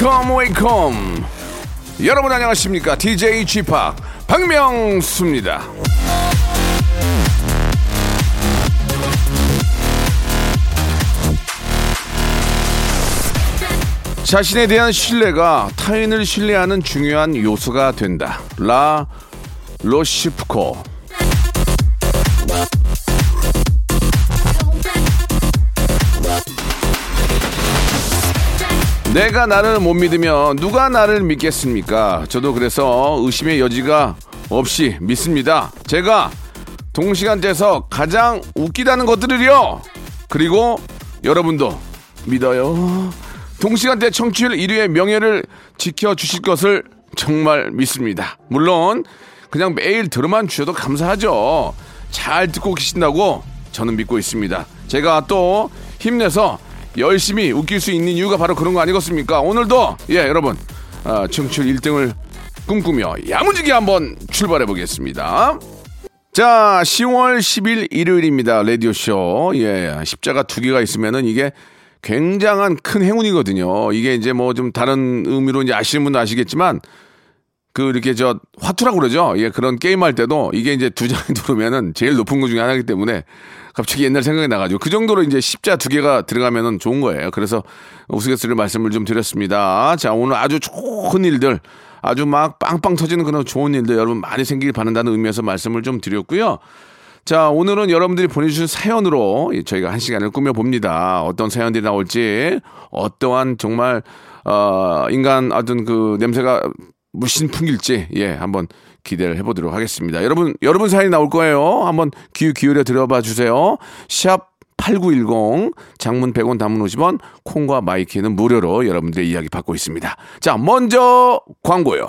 Welcome, welcome, welcome. 여러분 안녕하십니까? DJ Chip 박명수입니다. 자신에 대한 신뢰가 타인을 신뢰하는 중요한 요소가 된다. 라 로시프코. 내가 나를 못 믿으면 누가 나를 믿겠습니까? 저도 그래서 의심의 여지가 없이 믿습니다. 제가 동시간대에서 가장 웃기다는 것들을요. 그리고 여러분도 믿어요. 동시간대 청취율 1위의 명예를 지켜주실 것을 정말 믿습니다. 물론 그냥 매일 들어만 주셔도 감사하죠. 잘 듣고 계신다고 저는 믿고 있습니다. 제가 또 힘내서 열심히 웃길 수 있는 이유가 바로 그런 거 아니겠습니까? 오늘도 예 여러분 아, 청취율 1등을 꿈꾸며 야무지게 한번 출발해 보겠습니다. 자, 10월 10일 일요일입니다. 라디오쇼. 예, 십자가 두 개가 있으면은 이게 굉장한 큰 행운이거든요. 이게 이제 뭐 좀 다른 의미로 이제 아시는 분도 아시겠지만 그 이렇게 저 화투라고 그러죠. 예, 그런 게임 할 때도 이게 이제 두 장이 들어오면은 제일 높은 것 중에 하나이기 때문에 갑자기 옛날 생각이 나가지고 그 정도로 이제 십자 두 개가 들어가면은 좋은 거예요. 그래서 우스갯소리 말씀을 좀 드렸습니다. 자, 오늘 아주 좋은 일들 아주 막 빵빵 터지는 그런 좋은 일들 여러분 많이 생기길 바란다는 의미에서 말씀을 좀 드렸고요. 자, 오늘은 여러분들이 보내주신 사연으로 저희가 한 시간을 꾸며 봅니다. 어떤 사연들이 나올지, 어떠한 정말, 어, 인간 어떤 그 냄새가 물씬 풍길지, 예, 한번 기대를 해보도록 하겠습니다. 여러분, 여러분 사연이 나올 거예요. 한번 귀 기울여 들어봐 주세요. 샵 8910 장문 100원 단문 50원 콩과 마이키는 무료로 여러분들의 이야기 받고 있습니다. 자, 먼저 광고요.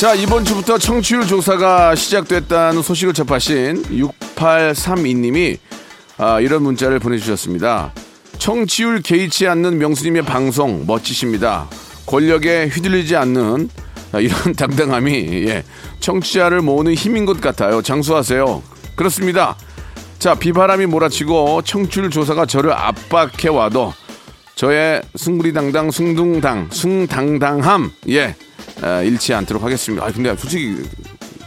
자, 이번 주부터 청취율 조사가 시작됐다는 소식을 접하신 6832님이 아, 이런 문자를 보내주셨습니다. 청취율 개의치 않는 명수님의 방송 멋지십니다. 권력에 휘둘리지 않는 아, 이런 당당함이 예, 청취자를 모으는 힘인 것 같아요. 장수하세요. 그렇습니다. 자, 비바람이 몰아치고 청취율 조사가 저를 압박해 와도 저의 승부리당당 숭둥당 숭당당함 예 아, 잃지 않도록 하겠습니다. 아 근데 솔직히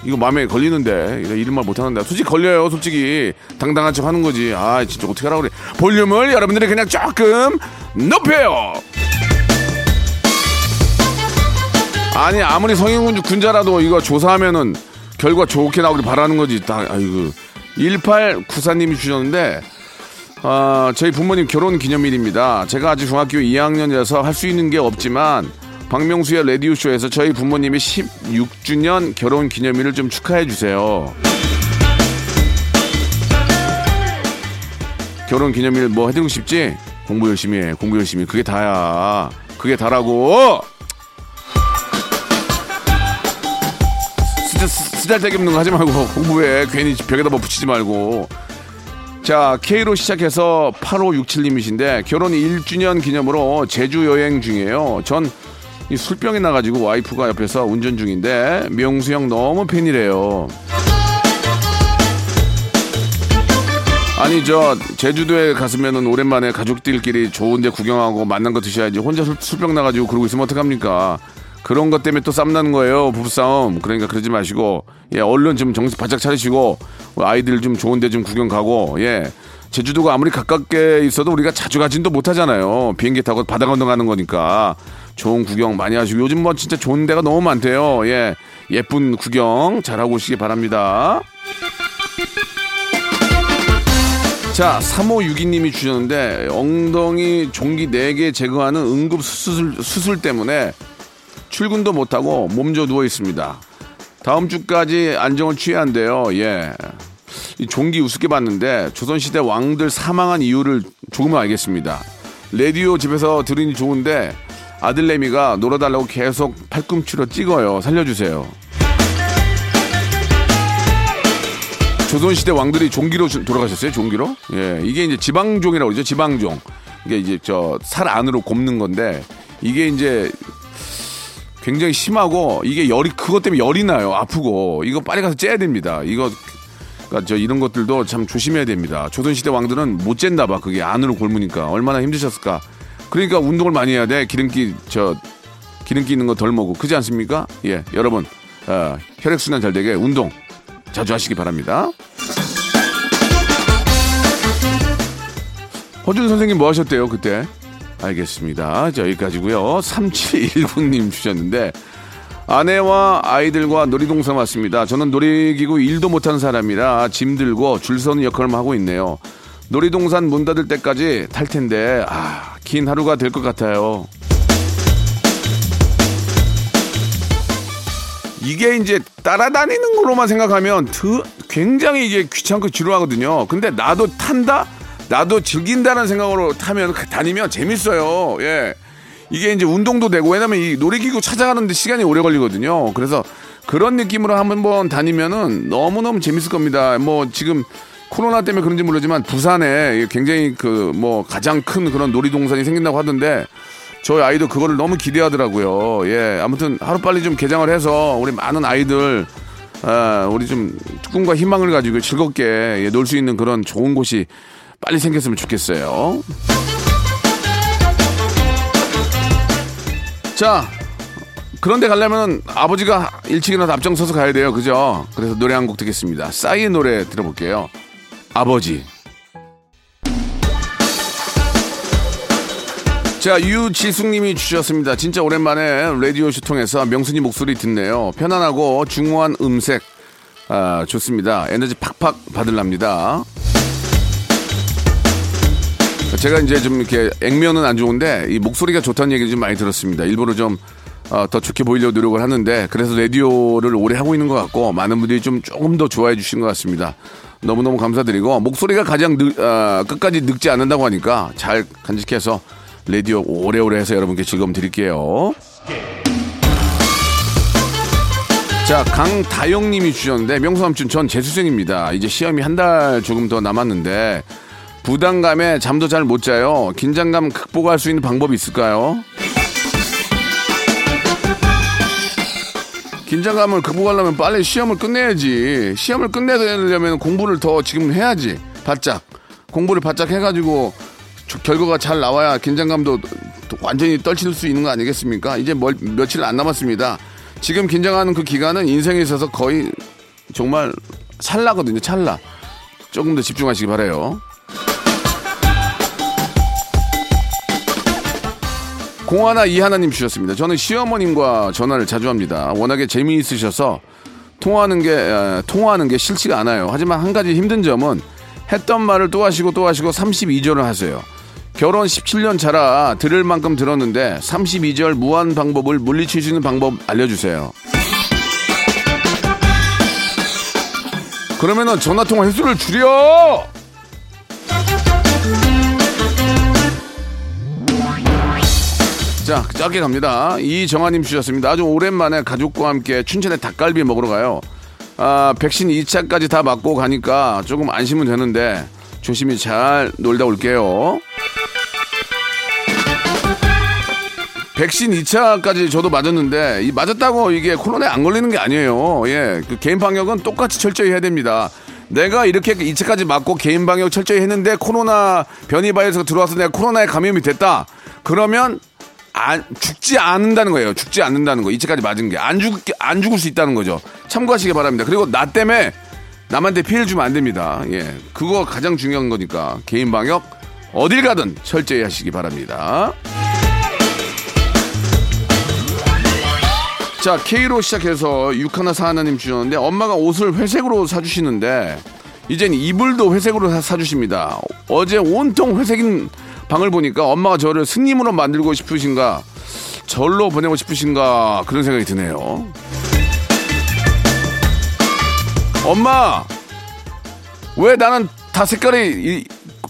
이거 마음에 걸리는데 이런 말 못하는데 솔직히 걸려요 솔직히. 당당한 척 하는 거지. 아 진짜 어떻게 하라고 그래. 볼륨을 여러분들이 그냥 조금 높여요. 아니 아무리 성인 군자라도 이거 조사하면은 결과 좋게 나오길 바라는 거지. 다 아이고. 1894님이 주셨는데 아, 저희 부모님 결혼 기념일입니다. 제가 아직 중학교 2학년이라서 할 수 있는 게 없지만 박명수의 라디오쇼에서 저희 부모님이 16주년 결혼 기념일을 좀 축하해 주세요. 결혼 기념일 뭐 해드리고 싶지? 공부 열심히 해. 공부 열심히. 해. 그게 다야. 그게 다라고. 쓰- 쓰잘데기 없는 거 하지 말고 공부해. 괜히 벽에다 뭐 붙이지 말고. 자, K로 시작해서 8567님이신데 결혼 1주년 기념으로 제주 여행 중이에요. 전 이 술병이 나가지고 와이프가 옆에서 운전 중인데 명수 형 너무 팬이래요. 아니 저 제주도에 갔으면은 오랜만에 가족들끼리 좋은데 구경하고 만난 거 드셔야지 혼자 술, 술병 나가지고 그러고 있으면 어떡합니까? 그런 것 때문에 또 쌈 나는 거예요 부부싸움 그러니까 그러지 마시고 예 얼른 좀 정신 바짝 차리시고 아이들 좀 좋은데 좀 구경 가고 예 제주도가 아무리 가깝게 있어도 우리가 자주 가진도 못하잖아요 비행기 타고 바다 건너가는 거니까 좋은 구경 많이 하시고 요즘 뭐 진짜 좋은 데가 너무 많대요 예 예쁜 구경 잘하고 오시기 바랍니다. 자, 3562님이 주셨는데 엉덩이 종기 4개 제거하는 응급 수술, 수술 때문에 출근도 못하고 몸져 누워 있습니다. 다음 주까지 안정을 취해야 한대요. 예. 이 종기 우습게 봤는데 조선시대 왕들 사망한 이유를 조금은 알겠습니다. 라디오 집에서 들으니 좋은데 아들내미가 놀아달라고 계속 팔꿈치로 찍어요. 살려주세요. 조선시대 왕들이 종기로 주- 돌아가셨어요? 종기로? 예. 이게 이제 지방종이라고 그러죠. 지방종. 이게 이제 저 살 안으로 곱는 건데 이게 이제 굉장히 심하고 이게 열이 그것 때문에 열이 나요. 아프고 이거 빨리 가서 째야 됩니다. 이거 그러니까 저 이런 것들도 참 조심해야 됩니다. 조선시대 왕들은 못 잰다 봐. 그게 안으로 곪으니까 얼마나 힘드셨을까. 그러니까 운동을 많이 해야 돼. 기름기 저 기름기 있는 거 덜 먹고 그지 않습니까? 예, 여러분 어, 혈액 순환 잘 되게 운동 자주 하시기 바랍니다. 허준 선생님 뭐 하셨대요 그때? 알겠습니다. 자, 여기까지고요. 3719님 주셨는데 아내와 아이들과 놀이동산 왔습니다. 저는 놀이기구 일도 못하는 사람이라 짐 들고 줄 서는 역할을 하고 있네요. 놀이동산 문 닫을 때까지 탈 텐데 아, 긴 하루가 될 것 같아요. 이게 이제 따라다니는 걸로만 생각하면 드- 굉장히 이게 귀찮고 지루하거든요. 근데 나도 탄다? 나도 즐긴다는 생각으로 타면 그- 다니면 재밌어요. 예. 이게 이제 운동도 되고 왜냐면 이 놀이기구 찾아가는데 시간이 오래 걸리거든요. 그래서 그런 느낌으로 한번 다니면은 너무너무 재밌을 겁니다. 뭐 지금 코로나 때문에 그런지 모르지만 부산에 굉장히 그 뭐 가장 큰 그런 놀이동산이 생긴다고 하던데 저희 아이도 그거를 너무 기대하더라고요. 예, 아무튼 하루빨리 좀 개장을 해서 우리 많은 아이들, 아, 우리 좀 꿈과 희망을 가지고 즐겁게 예, 놀수 있는 그런 좋은 곳이 빨리 생겼으면 좋겠어요. 자, 그런데 가려면 아버지가 일찍 일어나서 앞장서서 가야 돼요. 그죠? 그래서 노래 한 곡 듣겠습니다. 싸이의 노래 들어볼게요. 아버지. 자, 유지숙님이 주셨습니다. 진짜 오랜만에 라디오쇼 통해서 명순이 목소리 듣네요. 편안하고 중후한 음색. 아, 좋습니다. 에너지 팍팍 받을랍니다. 제가 이제 좀 이렇게 액면은 안 좋은데 이 목소리가 좋다는 얘기 좀 많이 들었습니다. 일부러 좀 어, 더 좋게 보이려고 노력을 하는데 그래서 라디오를 오래 하고 있는 것 같고 많은 분들이 좀 조금 더 좋아해 주신 것 같습니다. 너무너무 감사드리고 목소리가 가장 늙, 아, 끝까지 늙지 않는다고 하니까 잘 간직해서 라디오 오래오래 해서 여러분께 즐거움 드릴게요. 자, 강다영 님이 주셨는데 명수삼촌 전 재수생입니다. 이제 시험이 한 달 조금 더 남았는데 부담감에 잠도 잘 못 자요. 긴장감 극복할 수 있는 방법이 있을까요? 긴장감을 극복하려면 빨리 시험을 끝내야지. 시험을 끝내려면 공부를 더 지금 해야지. 바짝. 공부를 바짝 해가지고 저- 결과가 잘 나와야 긴장감도 완전히 떨칠 수 있는 거 아니겠습니까? 이제 멀, 며칠 안 남았습니다. 지금 긴장하는 그 기간은 인생에 있어서 거의 정말 찰나거든요. 찰나. 조금 더 집중하시기 바래요. 공하나 이하나님 주셨습니다. 저는 시어머님과 전화를 자주 합니다. 워낙에 재미있으셔서 통화하는 게 에, 통화하는 게 싫지가 않아요. 하지만 한 가지 힘든 점은 했던 말을 또 하시고 또 하시고 32절을 하세요. 결혼 17년 차라 들을 만큼 들었는데 32절 무한 방법을 물리칠 수 있는 방법 알려주세요. 그러면은 전화 통화 횟수를 줄여. 자, 짧게 갑니다. 이정아님 주셨습니다. 아주 오랜만에 가족과 함께 춘천에 닭갈비 먹으러 가요. 아, 백신 2차까지 다 맞고 가니까 조금 안심은 되는데 조심히 잘 놀다 올게요. 백신 2차까지 저도 맞았는데 이 맞았다고 이게 코로나에 안 걸리는 게 아니에요. 예, 그 개인 방역은 똑같이 철저히 해야 됩니다. 내가 이렇게 2차까지 맞고 개인 방역 철저히 했는데 코로나 변이 바이러스가 들어와서 내가 코로나에 감염이 됐다. 그러면 안, 죽지 않는다는 거예요. 죽지 않는다는 거. 2차까지 맞은 게. 안 죽, 안 죽을 수 있다는 거죠. 참고하시기 바랍니다. 그리고 나 때문에 남한테 피해를 주면 안 됩니다. 예. 그거 가장 중요한 거니까. 개인 방역 어딜 가든 철저히 하시기 바랍니다. 자, K로 시작해서 6하나 4하나님 주셨는데 엄마가 옷을 회색으로 사주시는데 이젠 이불도 회색으로 사- 사주십니다. 어제 온통 회색인 방을 보니까 엄마가 저를 스님으로 만들고 싶으신가, 절로 보내고 싶으신가, 그런 생각이 드네요. 엄마! 왜 나는 다 색깔이 이-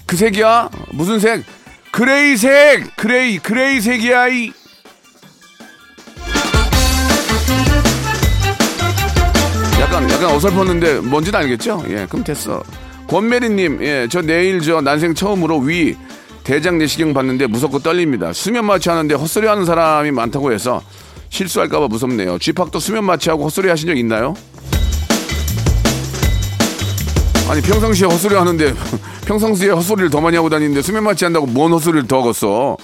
그 색이야? 무슨 색? gray색! gray, gray색이야, 이. 약간, 약간 어설펐는데 뭔지는 알겠죠? 예, 그럼 됐어. 권메리님, 예, 저 내일 저 난생 처음으로 위 대장 내시경 봤는데 무섭고 떨립니다. 수면 마취하는데 헛소리 하는 사람이 많다고 해서 실수할까봐 무섭네요. 쥐팍도 수면 마취하고 헛소리 하신 적 있나요? 아니 평상시에 헛소리 하는데 평상시에 헛소리를 더 많이 하고 다니는데 수면 마취 한다고 뭔 헛소리를 더 하겠어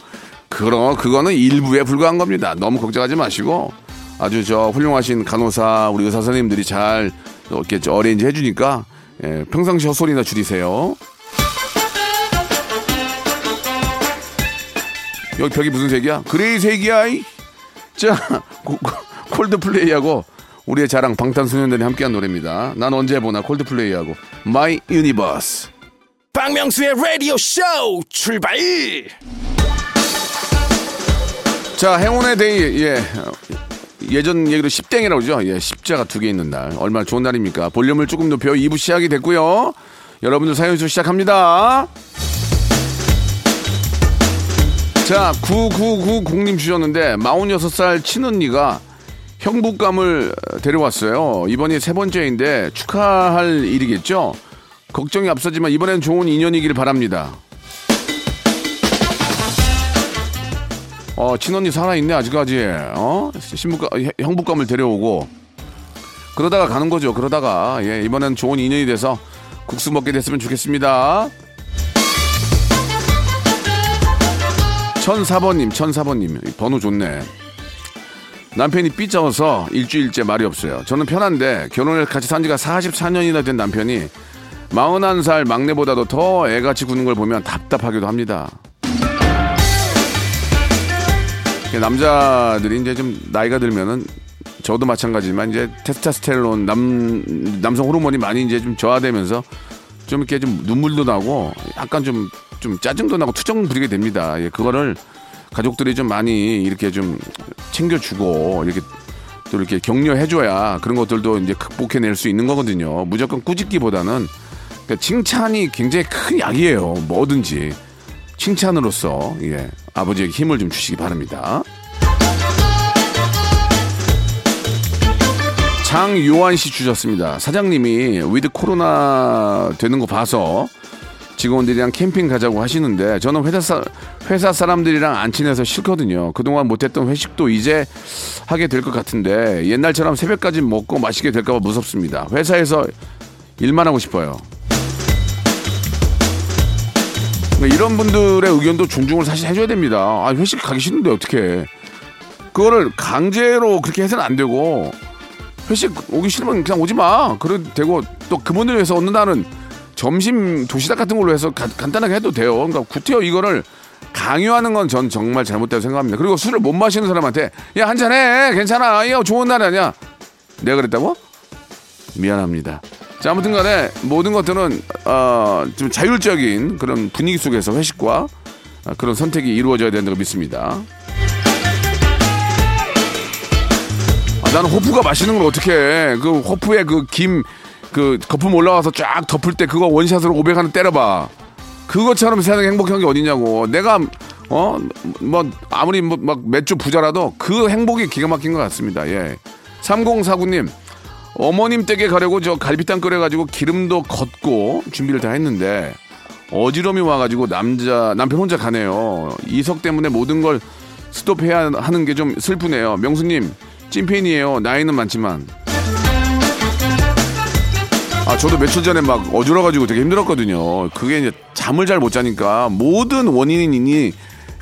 그럼 그거는 일부에 불과한 겁니다 너무 걱정하지 마시고 아주 저 훌륭하신 간호사 우리 의사 선생님들이 잘 이렇게 저 arrange 해주니까 예, 평상시 헛소리나 줄이세요 여기 벽이 무슨 색이야? gray 색이야 이. 자 콜드플레이하고 우리의 자랑 방탄소년단이 함께한 노래입니다 난 언제 보나 콜드플레이하고 My Universe 박명수의 라디오 쇼 출발 자, 행운의 day, 예. 어, 예전 얘기로 십땡이라고 그러죠. 예, 십자가 두 개 있는 날. 얼마나 좋은 날입니까? 볼륨을 조금 높여 2부 시작이 됐고요. 여러분들 사연에서 시작합니다. 자, 9990님 주셨는데, 46살 친언니가 형부감을 데려왔어요. 이번이 세 번째인데 축하할 일이겠죠? 걱정이 앞서지만 이번엔 좋은 인연이길 바랍니다. 어, 친언니 살아있네, 아직까지. 어? 신부가, 형부감을 데려오고. 그러다가 가는 거죠, 그러다가. 예, 이번엔 좋은 인연이 돼서 국수 먹게 됐으면 좋겠습니다. 천사번님, 천사번님. 번호 좋네. 남편이 삐져서 일주일째 말이 없어요. 저는 편한데 결혼을 같이 산 지가 44년이나 된 남편이 41살 막내보다도 더 애같이 구는 걸 보면 답답하기도 합니다. 남자들이 이제 좀 나이가 들면은 저도 마찬가지지만 이제 테스토스테론 남 남성 호르몬이 많이 이제 좀 저하되면서 좀 이렇게 좀 눈물도 나고 약간 좀 좀 짜증도 나고 투정 부리게 됩니다. 예, 그거를 가족들이 좀 많이 이렇게 좀 챙겨주고 이렇게 또 이렇게 격려해줘야 그런 것들도 이제 극복해낼 수 있는 거거든요. 무조건 꾸짖기보다는 그러니까 칭찬이 굉장히 큰 약이에요. 뭐든지 칭찬으로서 예, 아버지에게 힘을 좀 주시기 바랍니다. 장요한 씨 주셨습니다. 사장님이 with 코로나 되는 거 봐서 직원들이랑 캠핑 가자고 하시는데 저는 회사, 사, 회사 사람들이랑 안 친해서 싫거든요. 그동안 못했던 회식도 이제 하게 될 것 같은데 옛날처럼 새벽까지 먹고 마시게 될까봐 무섭습니다. 회사에서 일만 하고 싶어요. 그러니까 이런 분들의 의견도 존중을 사실 해줘야 됩니다. 아, 회식 가기 싫은데 어떻게 그거를 강제로 그렇게 해서는 안 되고 회식 오기 싫으면 그냥 오지 마. 그래도 되고 또 위해서 어느 날은 점심 도시락 같은 걸로 해서 가- 간단하게 해도 돼요. 그러니까 구태여 이거를 강요하는 건 전 정말 잘못되다고 생각합니다. 그리고 술을 못 마시는 사람한테 야 한 잔 해 괜찮아 야 좋은 날 아니야 내가 그랬다고? 미안합니다. 자 아무튼 간에 모든 것들은 어, 좀 자율적인 그런 분위기 속에서 회식과 아, 그런 선택이 이루어져야 된다고 믿습니다. 나는 호프가 맛있는 걸 어떻게 해. 그 호프에 그 김, 그 거품 올라와서 쫙 덮을 때 그거 원샷으로 500 하나 때려봐. 그것처럼 세상에 행복한 게 어디냐고. 내가, 어, 뭐, 아무리 뭐, 막 맥주 부자라도 그 행복이 기가 막힌 것 같습니다. 예. 3049님, 어머님 댁에 가려고 저 갈비탕 끓여가지고 기름도 걷고 준비를 다 했는데 어지럼이 와가지고 남자, 남편 혼자 가네요. 이석 때문에 모든 걸 스톱해야 하는 게 좀 슬프네요. 명수님, 찐팬이에요. 나이는 많지만. 아, 저도 며칠 전에 막 어지러가지고 되게 힘들었거든요. 그게 이제 잠을 잘 못 자니까 모든 원인이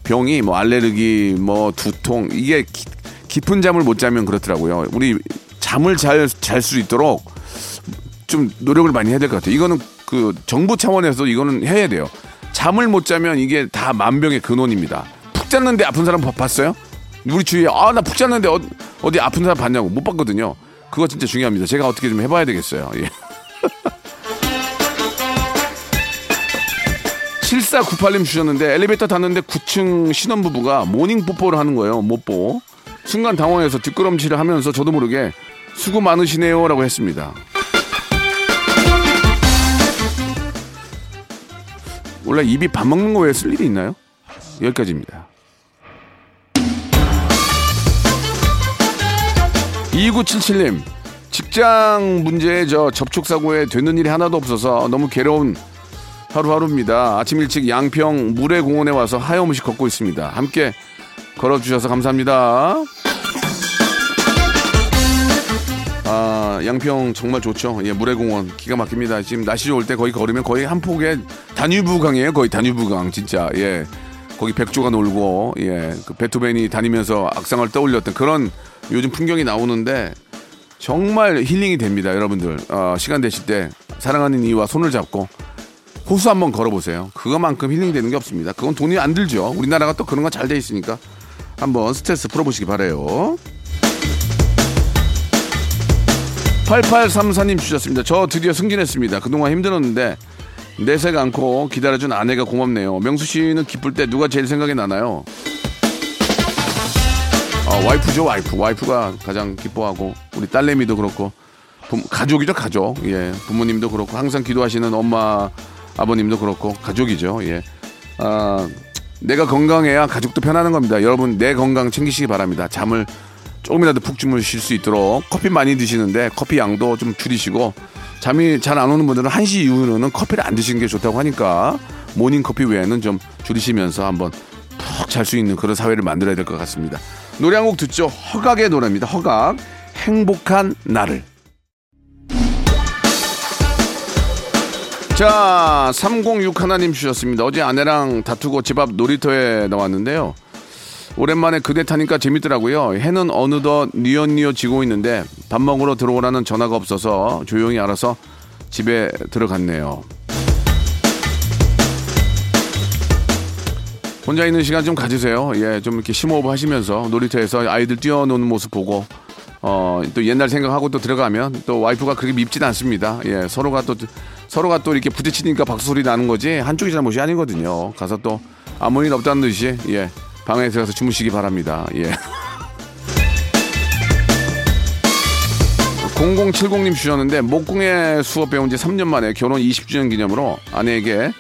병이 뭐 알레르기, 뭐 두통, 이게 기- 깊은 잠을 못 자면 그렇더라고요. 우리 잠을 잘 잘 수 있도록 좀 노력을 많이 해야 될 것 같아요. 이거는 그 정부 차원에서 이거는 해야 돼요. 잠을 못 자면 이게 다 만병의 근원입니다. 푹 잤는데 아픈 사람 봐- 봤어요? 우리 주위에 아 나 푹 잤는데 어, 어디 아픈 사람 봤냐고 못 봤거든요. 그거 진짜 중요합니다. 제가 어떻게 좀 해봐야 되겠어요. 예. 7498님 주셨는데 엘리베이터 탔는데 9층 신혼부부가 모닝 뽀뽀를 하는 거예요. 못보. 순간 당황해서 뒷걸음질을 하면서 저도 모르게 수고 많으시네요 라고 했습니다. 원래 입이 밥 먹는 거 외에 쓸 일이 있나요? 여기까지입니다. 2977님, 직장 문제에 저 접촉사고에 되는 일이 하나도 없어서 너무 괴로운 하루하루입니다. 아침 일찍 양평 물회공원에 와서 하염없이 걷고 있습니다. 함께 걸어주셔서 감사합니다. 아, 양평 정말 좋죠. 예, 물회공원 기가 막힙니다. 지금 날씨 좋을 때 거기 걸으면 거의 한 폭의 다뉴브강이에요. 거의 다뉴브강 진짜. 예. 거기 백조가 놀고 예, 그 베토벤이 다니면서 악상을 떠올렸던 그런 요즘 풍경이 나오는데 정말 힐링이 됩니다, 여러분들. 어, 시간 되실 때 사랑하는 이와 손을 잡고 호수 한번 걸어보세요. 그거만큼 힐링되는 게 없습니다. 그건 돈이 안 들죠. 우리나라가 또 그런 건잘돼 있으니까 한번 스트레스 풀어보시기 바래요. 8834님 주셨습니다. 저 드디어 승진했습니다. 그동안 힘들었는데 내색 않고 기다려준 아내가 고맙네요. 명수 씨는 기쁠 때 누가 제일 생각이 나나요? 어, 와이프죠, 와이프. 와이프가 가장 기뻐하고 우리 딸내미도 그렇고 부, 가족이죠, 가족. 예, 부모님도 그렇고 항상 기도하시는 엄마, 아버님도 그렇고 가족이죠. 예, 아, 내가 건강해야 가족도 편하는 겁니다. 여러분 내 건강 챙기시기 바랍니다. 잠을 조금이라도 푹 주무실 수 있도록 커피 많이 드시는데 커피 양도 좀 줄이시고 잠이 잘 안 오는 분들은 1시 이후로는 커피를 안 드시는 게 좋다고 하니까 모닝 커피 외에는 좀 줄이시면서 한번 푹 잘 수 있는 그런 사회를 만들어야 될 것 같습니다. 노래 한 곡 듣죠. 허각의 노래입니다. 허각. 행복한 나를. 자, 306 하나님 주셨습니다. 어제 아내랑 다투고 집 앞 놀이터에 나왔는데요. 오랜만에 그대 타니까 재밌더라고요. 해는 어느덧 뉘엿뉘엿 지고 있는데 밥 먹으러 들어오라는 전화가 없어서 조용히 알아서 집에 들어갔네요. 혼자 있는 시간 좀 가지세요. 예, 좀 이렇게 심호흡 하시면서 놀이터에서 아이들 뛰어노는 모습 보고 어, 또 옛날 생각하고 또 들어가면 또 와이프가 그렇게 밉진 않습니다. 예, 서로가 또 서로가 또 이렇게 부딪히니까 박수 소리 나는 거지 한쪽이 잘못이 아니거든요. 가서 또 아무 일 없다는 듯이 예, 방에 들어가서 주무시기 바랍니다. 예. 0070님 주셨는데 목공예 수업 배운 지 3년 만에 결혼 20주년 기념으로 아내에게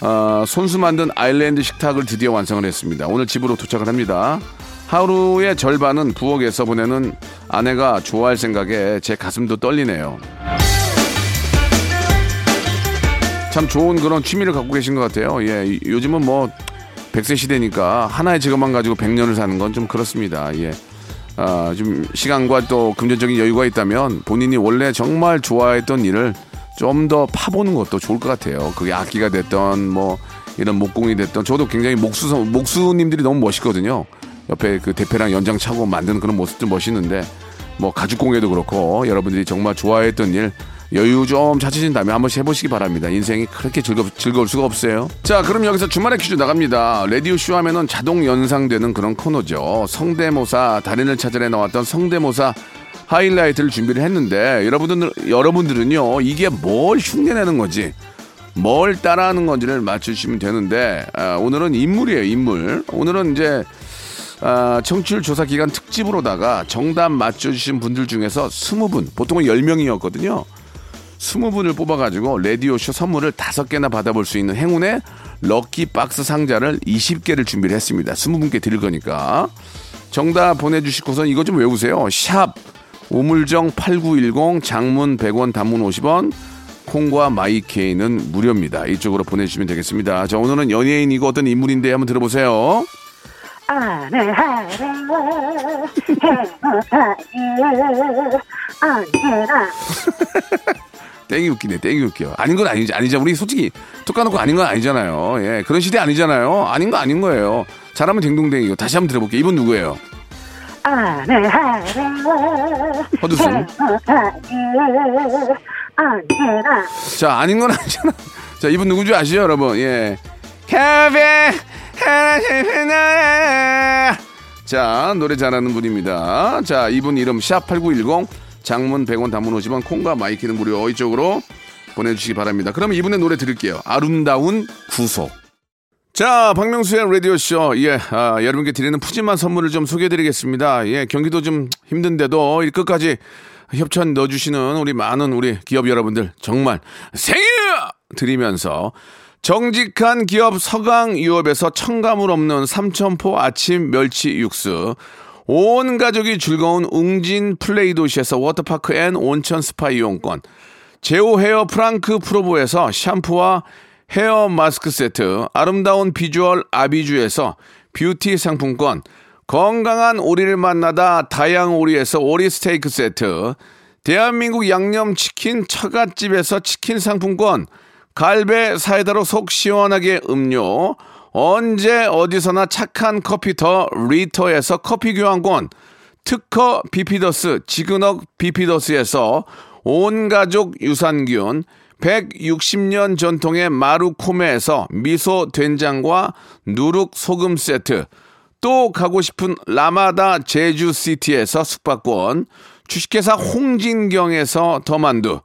어, 손수 만든 아일랜드 식탁을 드디어 완성을 했습니다. 오늘 집으로 도착을 합니다. 하루의 절반은 부엌에서 보내는 아내가 좋아할 생각에 제 가슴도 떨리네요. 참 좋은 그런 취미를 갖고 계신 것 같아요. 예, 요즘은 뭐 100세 시대니까 하나의 직업만 가지고 100년을 사는 건 좀 그렇습니다. 예. 아, 좀 시간과 또 금전적인 여유가 있다면 본인이 원래 정말 좋아했던 일을 좀 더 파보는 것도 좋을 것 같아요. 그게 악기가 됐던 뭐 이런 목공이 됐던 저도 굉장히 목수 목수님들이 너무 멋있거든요. 옆에 그 대패랑 연장 차고 만드는 그런 모습도 멋있는데 뭐 가죽 공예도 그렇고 여러분들이 정말 좋아했던 일 여유 좀 찾으신 다음에 한 번씩 해보시기 바랍니다. 인생이 그렇게 즐겁, 즐거울 수가 없어요. 자, 그럼 여기서 주말에 퀴즈 나갑니다. 라디오쇼 하면은 자동 연상되는 그런 코너죠. 성대모사, 달인을 찾아내 나왔던 성대모사 하이라이트를 준비를 했는데, 여러분들, 여러분들은요, 이게 뭘 흉내내는 건지, 뭘 따라하는 건지를 맞추시면 되는데, 아, 오늘은 인물이에요, 인물. 오늘은 이제, 아, 청취율 조사 기간 특집으로다가 정답 맞춰주신 분들 중에서 20분, 보통은 10명이었거든요. 20분을 뽑아가지고 라디오쇼 선물을 5개나 받아볼 수 있는 행운의 럭키 박스 상자를 20개를 준비를 했습니다. 20분께 드릴 거니까. 정답 보내주실 곳은 이거 좀 외우세요. 샵 우물정 8910 장문 100원 단문 50원 콩과 마이케이는 무료입니다. 이쪽으로 보내주시면 되겠습니다. 자 오늘은 연예인이고 어떤 인물인데 한번 들어보세요. 아내하라 행복하게 아내라 땡이 웃기네, 땡이 웃겨. 아닌 건 아니지, 아니죠. 우리 솔직히 톡 까놓고 아닌 건 아니잖아요. 예, 그런 시대 아니잖아요. 아닌 거 아닌 거예요. 잘하면 댕동댕이고. 다시 한번 들어볼게요. 이분 누구예요? 아내하라 허드슨. 아내라 자, 아닌 건 아니잖아. 자, 이분 누군지 아시죠, 여러분? 예. 카페, 하나, 자, 노래 잘하는 분입니다. 자, 이분 이름 샵8910 장문 100원 단문 50원 콩과 마이케이는 무료 이쪽으로 보내주시기 바랍니다. 그럼 이분의 노래 들을게요. 아름다운 구속. 자, 박명수의 라디오쇼. 예, 아, 여러분께 드리는 푸짐한 선물을 좀 소개해드리겠습니다. 예, 경기도 좀 힘든데도 이 끝까지 협찬 넣어주시는 우리 많은 우리 기업 여러분들 정말 생일 드리면서 정직한 기업 서강유업에서 첨가물 없는 삼천포 아침 멸치 육수 온 가족이 즐거운 웅진 플레이 도시에서 워터파크 and 온천 스파 이용권 제오 헤어 프랑크 프로보에서 샴푸와 헤어 마스크 세트 아름다운 비주얼 아비주에서 뷰티 상품권 건강한 오리를 만나다 다향 오리에서 오리 스테이크 세트 대한민국 양념치킨 처갓집에서 치킨 상품권 갈배 사이다로 속 시원하게 음료 언제 어디서나 착한 커피 더 리터에서 커피 교환권 특허 비피더스 지그넉 비피더스에서 온 가족 유산균 160년 전통의 마루코메에서 미소 된장과 누룩 소금 세트 또 가고 싶은 라마다 제주시티에서 숙박권 주식회사 홍진경에서 더만두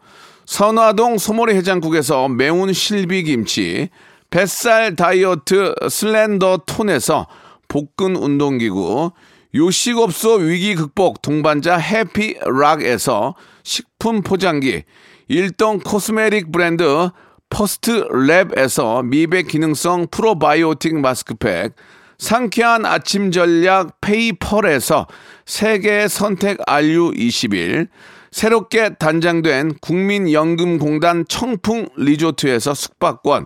선화동 소머리 해장국에서 매운 실비김치 뱃살 다이어트 슬렌더 톤에서 복근 운동기구 요식업소 위기 극복 동반자 해피락에서 식품 포장기 일동 코스메틱 브랜드 퍼스트 랩에서 미백 기능성 프로바이오틱 마스크팩 상쾌한 아침 전략 페이펄에서 세계 선택 알류 21 새롭게 단장된 국민연금공단 청풍 리조트에서 숙박권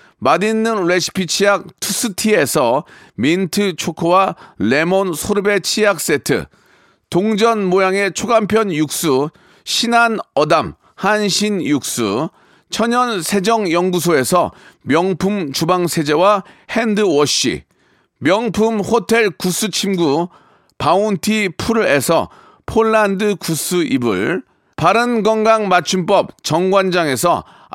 맛있는 레시피 치약 투스티에서 민트 초코와 레몬 소르베 치약 세트 동전 모양의 초간편 육수 신한 어담 한신 육수 천연 세정 연구소에서 명품 주방 세제와 핸드워시 명품 호텔 구스 침구 바운티 풀에서 폴란드 구스 이불 바른 건강 맞춤법 정관장에서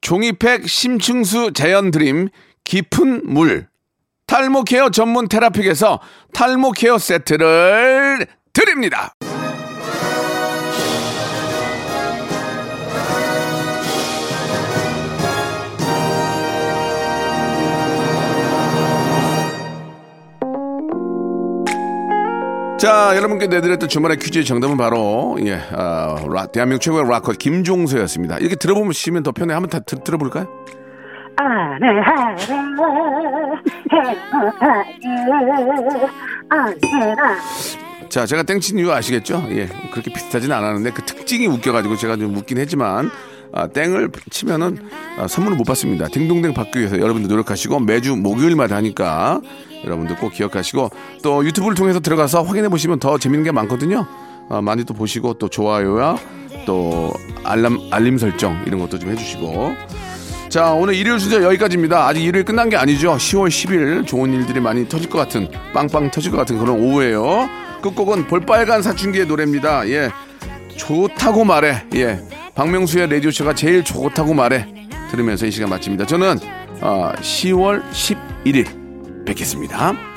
종이팩 심층수 자연 드림 깊은 물 탈모 케어 전문 테라픽에서 탈모 케어 세트를 드립니다. 자, 여러분께 내드렸던 주말의 퀴즈의 정답은 바로, 예, 아, 락, 대한민국 최고의 락커 김종서였습니다. 이렇게 들어보시면 더 편해. 한번 다 들, 들어볼까요? 행복하게 자, 제가 땡친 이유 아시겠죠? 예, 그렇게 비슷하진 않았는데 그 특징이 웃겨가지고 제가 좀 웃긴 했지만, 아, 땡을 치면은 아, 선물을 못 받습니다. 딩동댕 받기 위해서 여러분들 노력하시고 매주 목요일마다 하니까 여러분들 꼭 기억하시고 또 유튜브를 통해서 들어가서 확인해 보시면 더 재밌는 게 많거든요. 아, 많이 또 보시고 또 좋아요야 또 알람 알림 설정 이런 것도 좀 해주시고 자 오늘 일요일 순서 여기까지입니다. 아직 일요일 끝난 게 아니죠. 10월 10일 좋은 일들이 많이 터질 것 같은 빵빵 터질 것 같은 그런 오후예요. 끝곡은 볼빨간 사춘기의 노래입니다. 예 좋다고 말해. 예 박명수의 라디오 쇼가 제일 좋다고 말해. 들으면서 이 시간 마칩니다. 저는 아, 10월 11일 뵙겠습니다.